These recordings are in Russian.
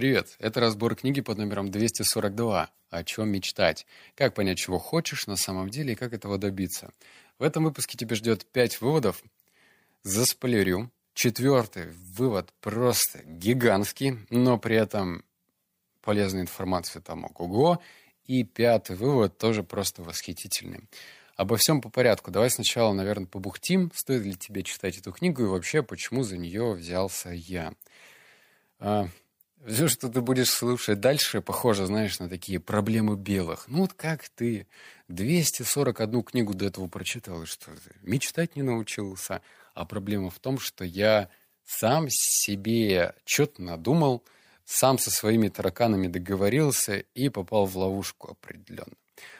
Привет, это разбор книги под номером 242 «О чем мечтать? Как понять, чего хочешь на самом деле и как этого добиться?» В этом выпуске тебя ждет 5 выводов. Заспойлерю. Четвертый вывод просто гигантский, но при этом полезная информация там ого-го. И пятый вывод тоже просто восхитительный. Обо всем по порядку. Давай сначала, наверное, побухтим. Стоит ли тебе читать эту книгу и вообще, почему за нее взялся я? Все, что ты будешь слушать дальше, похоже, знаешь, на такие проблемы белых. Ну вот как ты 241 книгу до этого прочитал, и что ты мечтать не научился. А проблема в том, что я сам себе что-то надумал, сам со своими тараканами договорился и попал в ловушку определенно.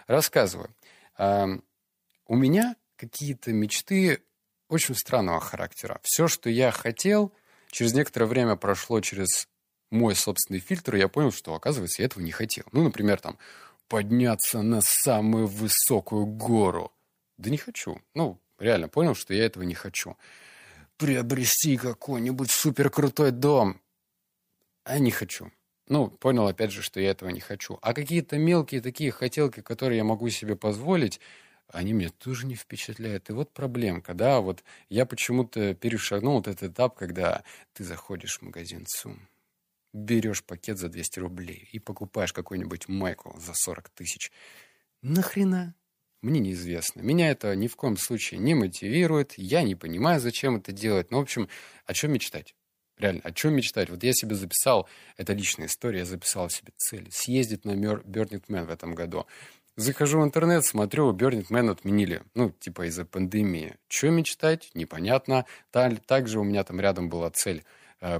Рассказываю. А, у меня какие-то мечты очень странного характера. Все, что я хотел, через некоторое время прошло через мой собственный фильтр, и я понял, что, оказывается, я этого не хотел. Ну, например, там, подняться на самую высокую гору. Да не хочу. Ну, реально понял, что я этого не хочу. Приобрести какой-нибудь суперкрутой дом. А не хочу. Ну, понял, опять же, что я этого не хочу. А какие-то мелкие такие хотелки, которые я могу себе позволить, они меня тоже не впечатляют. И вот проблемка, да, вот я почему-то перешагнул вот этот этап, когда ты заходишь в магазин ЦУМ берешь пакет за 200 рублей и покупаешь какую-нибудь майку за 40 тысяч. Нахрена? Мне неизвестно. Меня это ни в коем случае не мотивирует. Я не понимаю, зачем это делать. Ну, в общем, о чем мечтать? Реально, о чем мечтать? Вот я себе записал, это личная история, я записал себе цель. Съездить на Burning Man в этом году. Захожу в интернет, смотрю, Burning Man отменили. Ну, типа из-за пандемии. Что мечтать? Непонятно. Также у меня там рядом была цель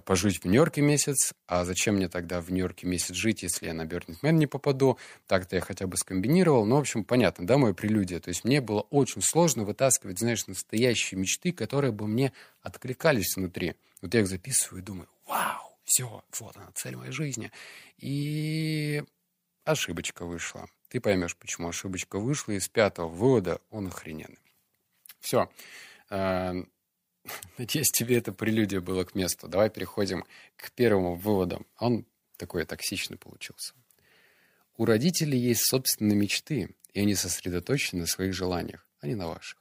пожить в Нью-Йорке месяц. А зачем мне тогда в Нью-Йорке месяц жить, если я на Burning Man не попаду? Так-то я хотя бы скомбинировал. Ну, в общем, понятно, да, моя прелюдия. То есть мне было очень сложно вытаскивать, знаешь, настоящие мечты, которые бы мне откликались внутри. Вот я их записываю и думаю, вау, все, вот она, цель моей жизни. И ошибочка вышла. Ты поймешь, почему ошибочка вышла. Из пятого вывода он охрененный. Все. Надеюсь, тебе это прелюдия было к месту. Давай переходим к первому выводу. Он такой токсичный получился. У родителей есть собственные мечты, и они сосредоточены на своих желаниях, а не на ваших.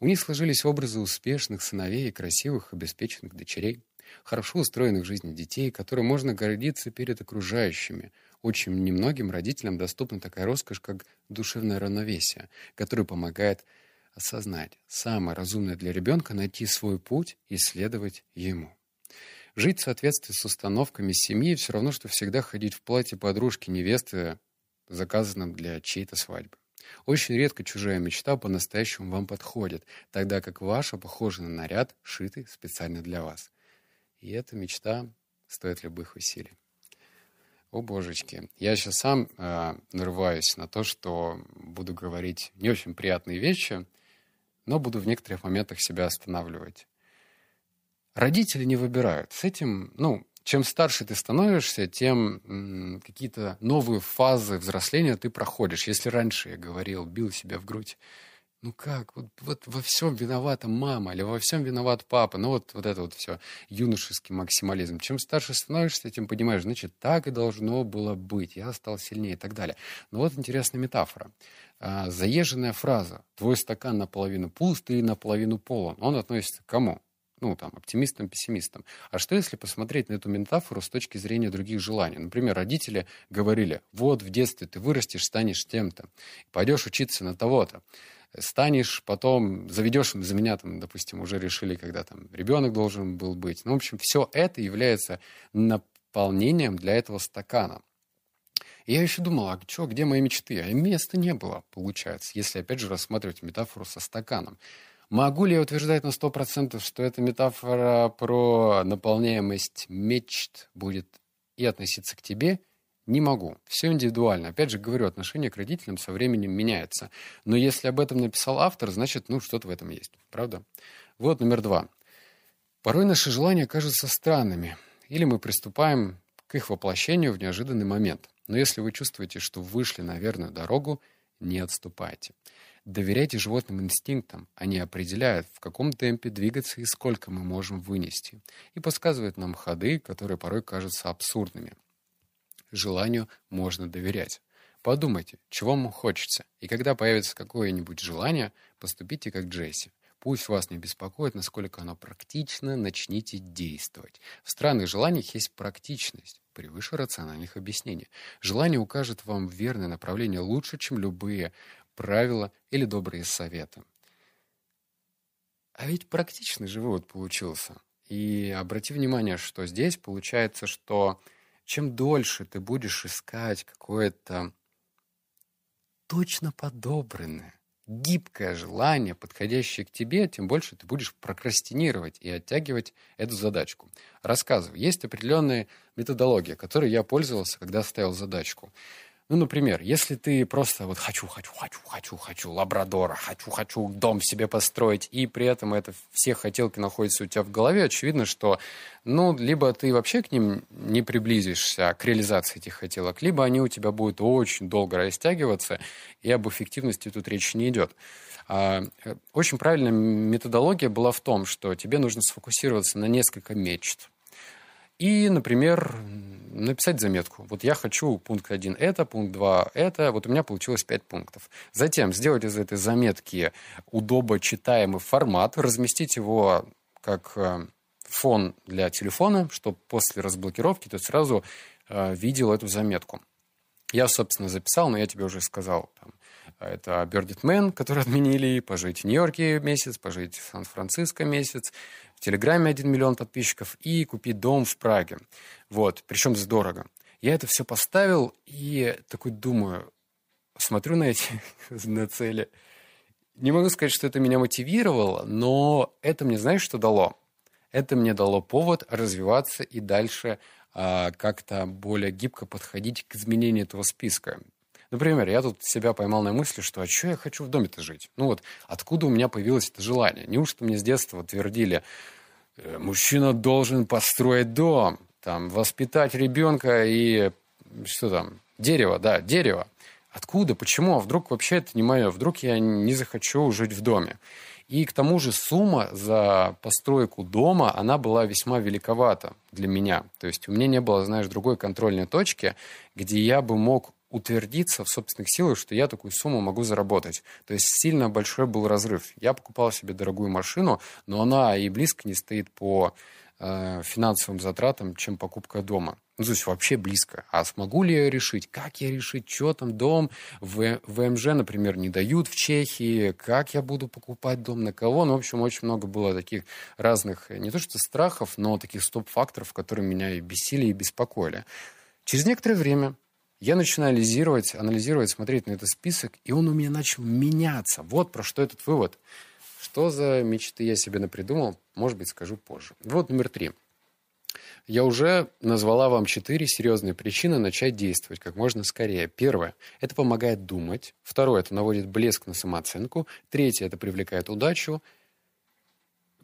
У них сложились образы успешных сыновей и красивых, обеспеченных дочерей, хорошо устроенных в жизни детей, которые можно гордиться перед окружающими. Очень немногим родителям доступна такая роскошь, как душевное равновесие, которое помогает осознать, самое разумное для ребенка — найти свой путь и следовать ему. Жить в соответствии с установками семьи все равно, что всегда ходить в платье подружки невесты, заказанном для чьей-то свадьбы. Очень редко чужая мечта по-настоящему вам подходит, тогда как ваша похожа на наряд, шитый специально для вас. И эта мечта стоит любых усилий. О, божечки. Я сейчас сам э, нарываюсь на то, что буду говорить не очень приятные вещи, но буду в некоторых моментах себя останавливать. Родители не выбирают. С этим, ну, чем старше ты становишься, тем какие-то новые фазы взросления ты проходишь. Если раньше я говорил, бил себя в грудь, ну как, вот, вот во всем виновата мама или во всем виноват папа, ну вот, вот это вот все, юношеский максимализм. Чем старше становишься, тем понимаешь, значит, так и должно было быть, я стал сильнее и так далее. Но вот интересная метафора. А, заезженная фраза «твой стакан наполовину пуст или наполовину полон», он относится к кому? ну, там, оптимистам, пессимистам. А что, если посмотреть на эту метафору с точки зрения других желаний? Например, родители говорили, вот в детстве ты вырастешь, станешь тем-то, пойдешь учиться на того-то станешь, потом заведешь за меня, там, допустим, уже решили, когда там ребенок должен был быть. Ну, в общем, все это является наполнением для этого стакана. Я еще думал, а что, где мои мечты? А места не было, получается, если, опять же, рассматривать метафору со стаканом. Могу ли я утверждать на 100%, что эта метафора про наполняемость мечт будет и относиться к тебе – не могу. Все индивидуально. Опять же, говорю, отношение к родителям со временем меняется. Но если об этом написал автор, значит, ну, что-то в этом есть. Правда? Вот номер два. Порой наши желания кажутся странными. Или мы приступаем к их воплощению в неожиданный момент. Но если вы чувствуете, что вышли на верную дорогу, не отступайте. Доверяйте животным инстинктам. Они определяют, в каком темпе двигаться и сколько мы можем вынести. И подсказывают нам ходы, которые порой кажутся абсурдными. желанию можно доверять. Подумайте, чего вам хочется, и когда появится какое-нибудь желание, поступите как Джесси. Пусть вас не беспокоит, насколько оно практично, начните действовать. В странных желаниях есть практичность, превыше рациональных объяснений. Желание укажет вам верное направление лучше, чем любые правила или добрые советы. А ведь практичный же вывод получился. И обрати внимание, что здесь получается, что чем дольше ты будешь искать какое-то точно подобранное, гибкое желание, подходящее к тебе, тем больше ты будешь прокрастинировать и оттягивать эту задачку. Рассказываю. Есть определенная методология, которой я пользовался, когда ставил задачку. Ну, например, если ты просто вот хочу, хочу, хочу, хочу, хочу лабрадора, хочу, хочу дом себе построить, и при этом это все хотелки находятся у тебя в голове, очевидно, что, ну, либо ты вообще к ним не приблизишься, к реализации этих хотелок, либо они у тебя будут очень долго растягиваться, и об эффективности тут речи не идет. А, э, очень правильная методология была в том, что тебе нужно сфокусироваться на несколько мечт, и, например, написать заметку. Вот я хочу пункт 1 это, пункт 2 это. Вот у меня получилось 5 пунктов. Затем сделать из этой заметки удобочитаемый формат, разместить его как э, фон для телефона, чтобы после разблокировки ты сразу э, видел эту заметку. Я, собственно, записал, но я тебе уже сказал. Там, это Birdit Man, который отменили, пожить в Нью-Йорке месяц, пожить в Сан-Франциско месяц, в Телеграме 1 миллион подписчиков и купить дом в Праге. Вот, причем здорово. Я это все поставил и такой думаю, смотрю на эти на цели. Не могу сказать, что это меня мотивировало, но это мне, знаешь, что дало? Это мне дало повод развиваться и дальше а, как-то более гибко подходить к изменению этого списка. Например, я тут себя поймал на мысли, что а что я хочу в доме-то жить? Ну вот, откуда у меня появилось это желание? Неужто мне с детства твердили, э, мужчина должен построить дом, там, воспитать ребенка и что там, дерево, да, дерево. Откуда, почему? А вдруг вообще это не мое? Вдруг я не захочу жить в доме? И к тому же сумма за постройку дома, она была весьма великовата для меня. То есть у меня не было, знаешь, другой контрольной точки, где я бы мог утвердиться в собственных силах, что я такую сумму могу заработать. То есть сильно большой был разрыв. Я покупал себе дорогую машину, но она и близко не стоит по э, финансовым затратам, чем покупка дома. Ну, то есть вообще близко. А смогу ли я решить? Как я решить? Что там дом? В ВМЖ, например, не дают в Чехии. Как я буду покупать дом? На кого? Ну, в общем, очень много было таких разных, не то что страхов, но таких стоп-факторов, которые меня и бесили, и беспокоили. Через некоторое время я начинаю анализировать, анализировать, смотреть на этот список, и он у меня начал меняться. Вот про что этот вывод. Что за мечты я себе напридумал, может быть, скажу позже. Вот номер три. Я уже назвала вам четыре серьезные причины начать действовать как можно скорее. Первое – это помогает думать. Второе – это наводит блеск на самооценку. Третье – это привлекает удачу,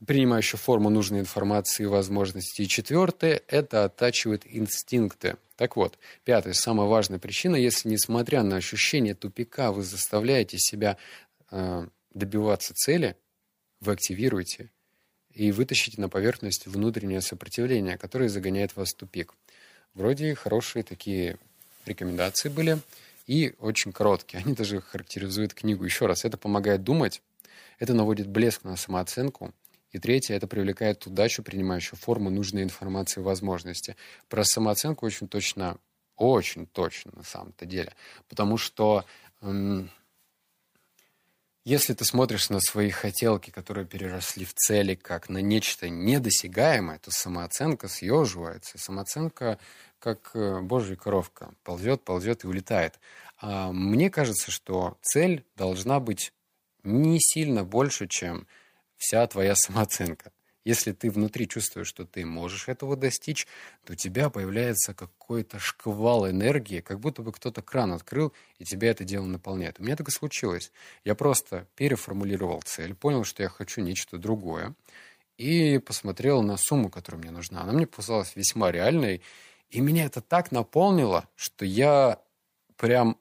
принимающую форму нужной информации и возможностей. И четвертое – это оттачивает инстинкты. Так вот, пятая, самая важная причина, если, несмотря на ощущение тупика, вы заставляете себя э, добиваться цели, вы активируете и вытащите на поверхность внутреннее сопротивление, которое загоняет вас в тупик. Вроде хорошие такие рекомендации были и очень короткие. Они даже характеризуют книгу. Еще раз, это помогает думать, это наводит блеск на самооценку, и третье, это привлекает удачу, принимающую форму нужной информации и возможности. Про самооценку очень точно, очень точно на самом-то деле. Потому что эм, если ты смотришь на свои хотелки, которые переросли в цели, как на нечто недосягаемое, то самооценка съеживается. Самооценка, как э, божья коровка, ползет, ползет и улетает. А мне кажется, что цель должна быть не сильно больше, чем вся твоя самооценка. Если ты внутри чувствуешь, что ты можешь этого достичь, то у тебя появляется какой-то шквал энергии, как будто бы кто-то кран открыл, и тебя это дело наполняет. У меня так и случилось. Я просто переформулировал цель, понял, что я хочу нечто другое, и посмотрел на сумму, которая мне нужна. Она мне показалась весьма реальной, и меня это так наполнило, что я прям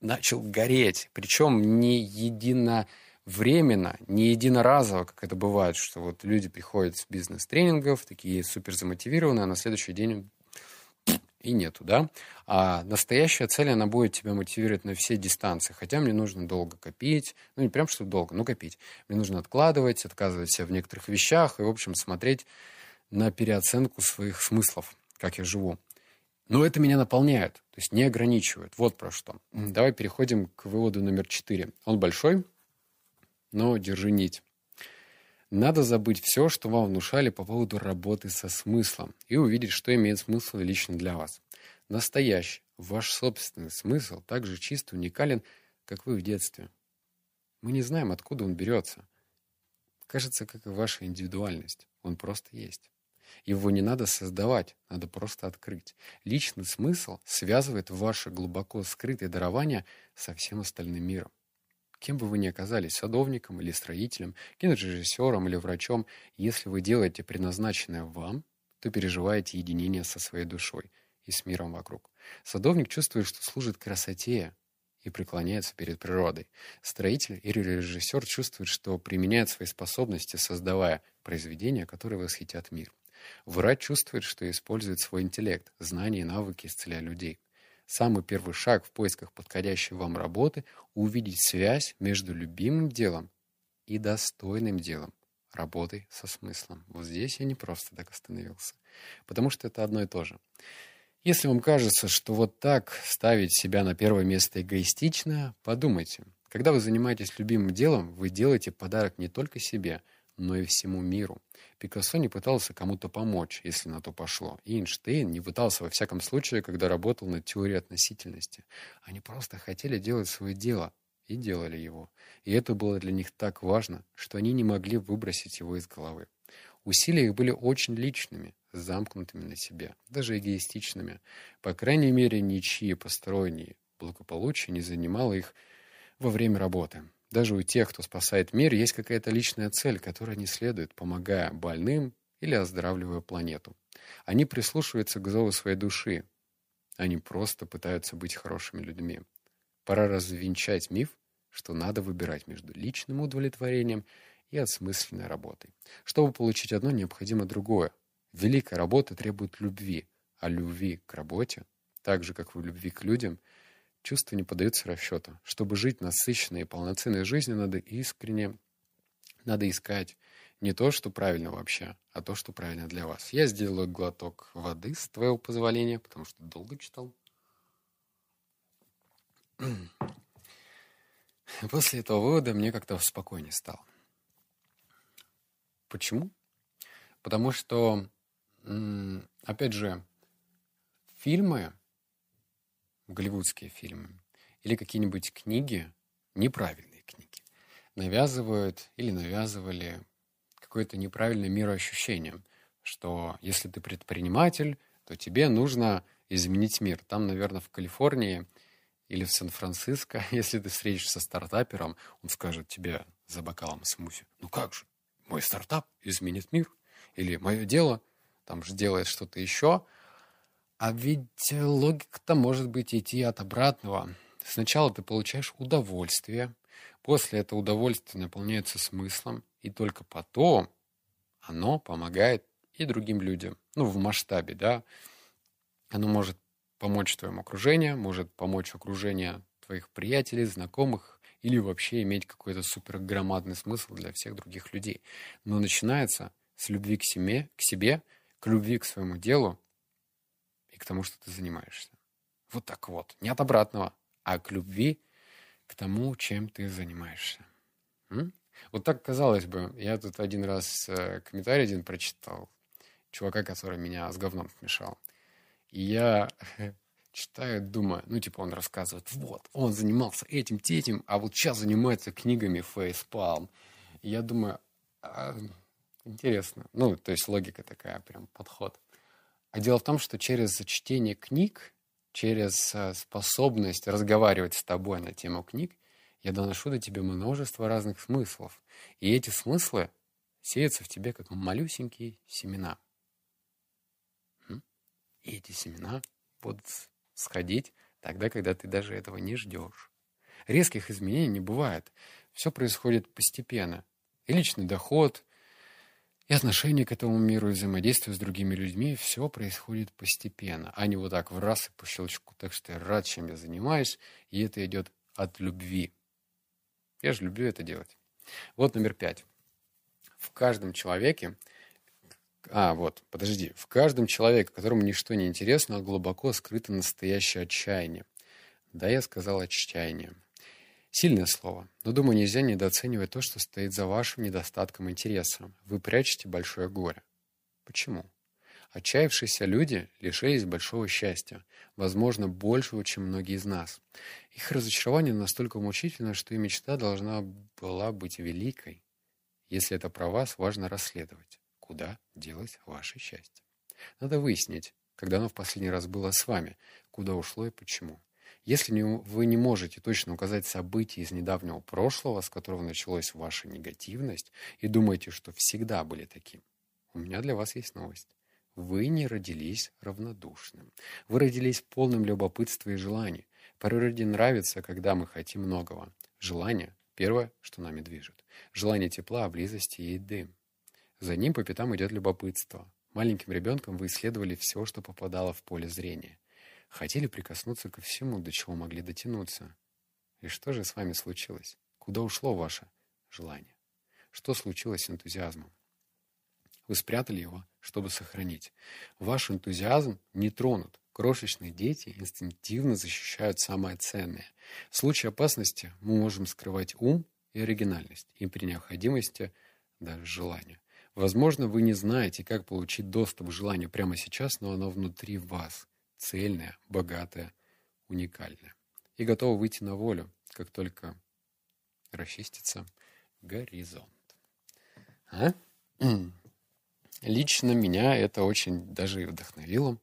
начал гореть. Причем не едино временно, не единоразово, как это бывает, что вот люди приходят с бизнес-тренингов, такие супер замотивированные, а на следующий день и нету, да? А настоящая цель, она будет тебя мотивировать на все дистанции. Хотя мне нужно долго копить, ну не прям что долго, но копить. Мне нужно откладывать, отказывать себя в некоторых вещах и, в общем, смотреть на переоценку своих смыслов, как я живу. Но это меня наполняет, то есть не ограничивает. Вот про что. Давай переходим к выводу номер четыре. Он большой, но держи нить. Надо забыть все, что вам внушали по поводу работы со смыслом, и увидеть, что имеет смысл лично для вас. Настоящий, ваш собственный смысл так же чист и уникален, как вы в детстве. Мы не знаем, откуда он берется. Кажется, как и ваша индивидуальность. Он просто есть. Его не надо создавать, надо просто открыть. Личный смысл связывает ваше глубоко скрытое дарование со всем остальным миром. Кем бы вы ни оказались, садовником или строителем, кинорежиссером или врачом, если вы делаете предназначенное вам, то переживаете единение со своей душой и с миром вокруг. Садовник чувствует, что служит красоте и преклоняется перед природой. Строитель или режиссер чувствует, что применяет свои способности, создавая произведения, которые восхитят мир. Врач чувствует, что использует свой интеллект, знания и навыки, исцеляя людей. Самый первый шаг в поисках подходящей вам работы – увидеть связь между любимым делом и достойным делом, работой со смыслом. Вот здесь я не просто так остановился, потому что это одно и то же. Если вам кажется, что вот так ставить себя на первое место эгоистично, подумайте. Когда вы занимаетесь любимым делом, вы делаете подарок не только себе, но и всему миру. Пикассо не пытался кому-то помочь, если на то пошло. И Эйнштейн не пытался, во всяком случае, когда работал над теорией относительности. Они просто хотели делать свое дело, и делали его. И это было для них так важно, что они не могли выбросить его из головы. Усилия их были очень личными, замкнутыми на себе, даже эгоистичными. По крайней мере, ничьи посторонние благополучие не занимало их во время работы. Даже у тех, кто спасает мир, есть какая-то личная цель, которая не следует, помогая больным или оздоравливая планету. Они прислушиваются к зову своей души. Они просто пытаются быть хорошими людьми. Пора развенчать миф, что надо выбирать между личным удовлетворением и осмысленной работой. Чтобы получить одно, необходимо другое. Великая работа требует любви, а любви к работе, так же, как и любви к людям – Чувства не поддаются расчету. Чтобы жить насыщенной и полноценной жизнью, надо искренне, надо искать не то, что правильно вообще, а то, что правильно для вас. Я сделаю глоток воды, с твоего позволения, потому что долго читал. После этого вывода мне как-то спокойнее стало. Почему? Потому что, опять же, фильмы голливудские фильмы или какие-нибудь книги, неправильные книги, навязывают или навязывали какое-то неправильное мироощущение, что если ты предприниматель, то тебе нужно изменить мир. Там, наверное, в Калифорнии или в Сан-Франциско, если ты встретишься со стартапером, он скажет тебе за бокалом смузи, ну как же, мой стартап изменит мир, или мое дело там же делает что-то еще, а ведь логика-то может быть идти от обратного. Сначала ты получаешь удовольствие, после этого удовольствие наполняется смыслом, и только потом оно помогает и другим людям. Ну, в масштабе, да. Оно может помочь твоему окружению, может помочь окружению твоих приятелей, знакомых, или вообще иметь какой-то супергромадный смысл для всех других людей. Но начинается с любви к себе, к себе, к любви к своему делу, и к тому, что ты занимаешься. Вот так вот. Не от обратного, а к любви, к тому, чем ты занимаешься. М? Вот так казалось бы. Я тут один раз э, комментарий один прочитал. Чувака, который меня с говном смешал. И я читаю, думаю, ну, типа, он рассказывает, вот, он занимался этим, этим, а вот сейчас занимается книгами Фейспалм. И я думаю, а, интересно. Ну, то есть логика такая, прям подход. А дело в том, что через чтение книг, через э, способность разговаривать с тобой на тему книг, я доношу до тебя множество разных смыслов. И эти смыслы сеются в тебе, как малюсенькие семена. И эти семена будут сходить тогда, когда ты даже этого не ждешь. Резких изменений не бывает. Все происходит постепенно. И личный доход, И отношение к этому миру, и взаимодействие с другими людьми, все происходит постепенно, а не вот так в раз и по щелчку. Так что я рад, чем я занимаюсь, и это идет от любви. Я же люблю это делать. Вот номер пять. В каждом человеке а, вот, подожди. В каждом человеке, которому ничто не интересно, глубоко скрыто настоящее отчаяние. Да, я сказал отчаяние. Сильное слово, но, думаю, нельзя недооценивать то, что стоит за вашим недостатком интереса. Вы прячете большое горе. Почему? Отчаявшиеся люди лишились большого счастья, возможно, большего, чем многие из нас. Их разочарование настолько мучительно, что и мечта должна была быть великой. Если это про вас, важно расследовать куда делось ваше счастье. Надо выяснить, когда оно в последний раз было с вами, куда ушло и почему. Если вы не можете точно указать события из недавнего прошлого, с которого началась ваша негативность, и думаете, что всегда были таким, у меня для вас есть новость. Вы не родились равнодушным. Вы родились полным любопытства и желаний. Природе нравится, когда мы хотим многого. Желание – первое, что нами движет. Желание тепла, близости и еды. За ним по пятам идет любопытство. Маленьким ребенком вы исследовали все, что попадало в поле зрения. Хотели прикоснуться ко всему, до чего могли дотянуться. И что же с вами случилось? Куда ушло ваше желание? Что случилось с энтузиазмом? Вы спрятали его, чтобы сохранить. Ваш энтузиазм не тронут. Крошечные дети инстинктивно защищают самое ценное. В случае опасности мы можем скрывать ум и оригинальность, и при необходимости даже желание. Возможно, вы не знаете, как получить доступ к желанию прямо сейчас, но оно внутри вас, цельное, богатое, уникальное. И готово выйти на волю, как только расчистится горизонт. А? Лично меня это очень даже и вдохновило,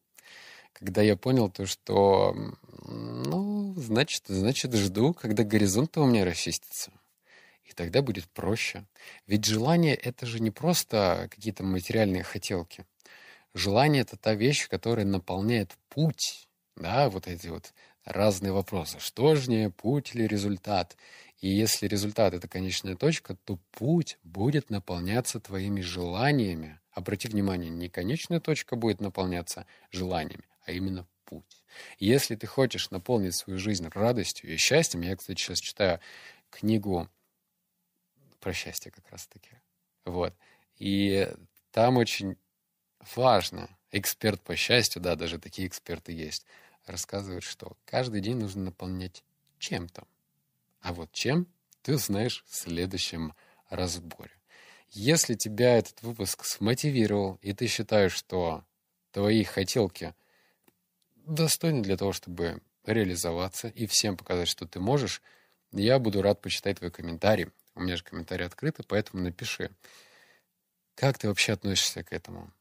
когда я понял то, что, ну, значит, значит, жду, когда горизонт у меня расчистится и тогда будет проще. Ведь желание — это же не просто какие-то материальные хотелки. Желание — это та вещь, которая наполняет путь, да, вот эти вот разные вопросы. Что же не путь или результат? И если результат — это конечная точка, то путь будет наполняться твоими желаниями. Обрати внимание, не конечная точка будет наполняться желаниями, а именно путь. Если ты хочешь наполнить свою жизнь радостью и счастьем, я, кстати, сейчас читаю книгу про счастье как раз-таки. Вот. И там очень важно, эксперт по счастью, да, даже такие эксперты есть, рассказывают, что каждый день нужно наполнять чем-то. А вот чем, ты узнаешь в следующем разборе. Если тебя этот выпуск смотивировал, и ты считаешь, что твои хотелки достойны для того, чтобы реализоваться и всем показать, что ты можешь, я буду рад почитать твой комментарий. У меня же комментарии открыты, поэтому напиши. Как ты вообще относишься к этому?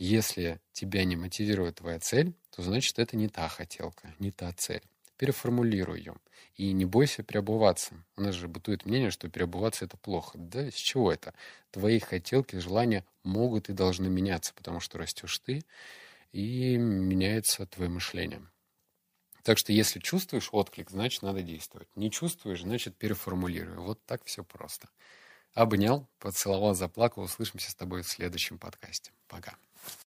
Если тебя не мотивирует твоя цель, то значит это не та хотелка, не та цель. Переформулируй ее. И не бойся переобуваться. У нас же бытует мнение, что переобуваться это плохо. Да, с чего это? Твои хотелки, желания могут и должны меняться, потому что растешь ты, и меняется твое мышление. Так что если чувствуешь отклик, значит надо действовать. Не чувствуешь, значит переформулируй. Вот так все просто. Обнял, поцеловал, заплакал. Услышимся с тобой в следующем подкасте. Пока.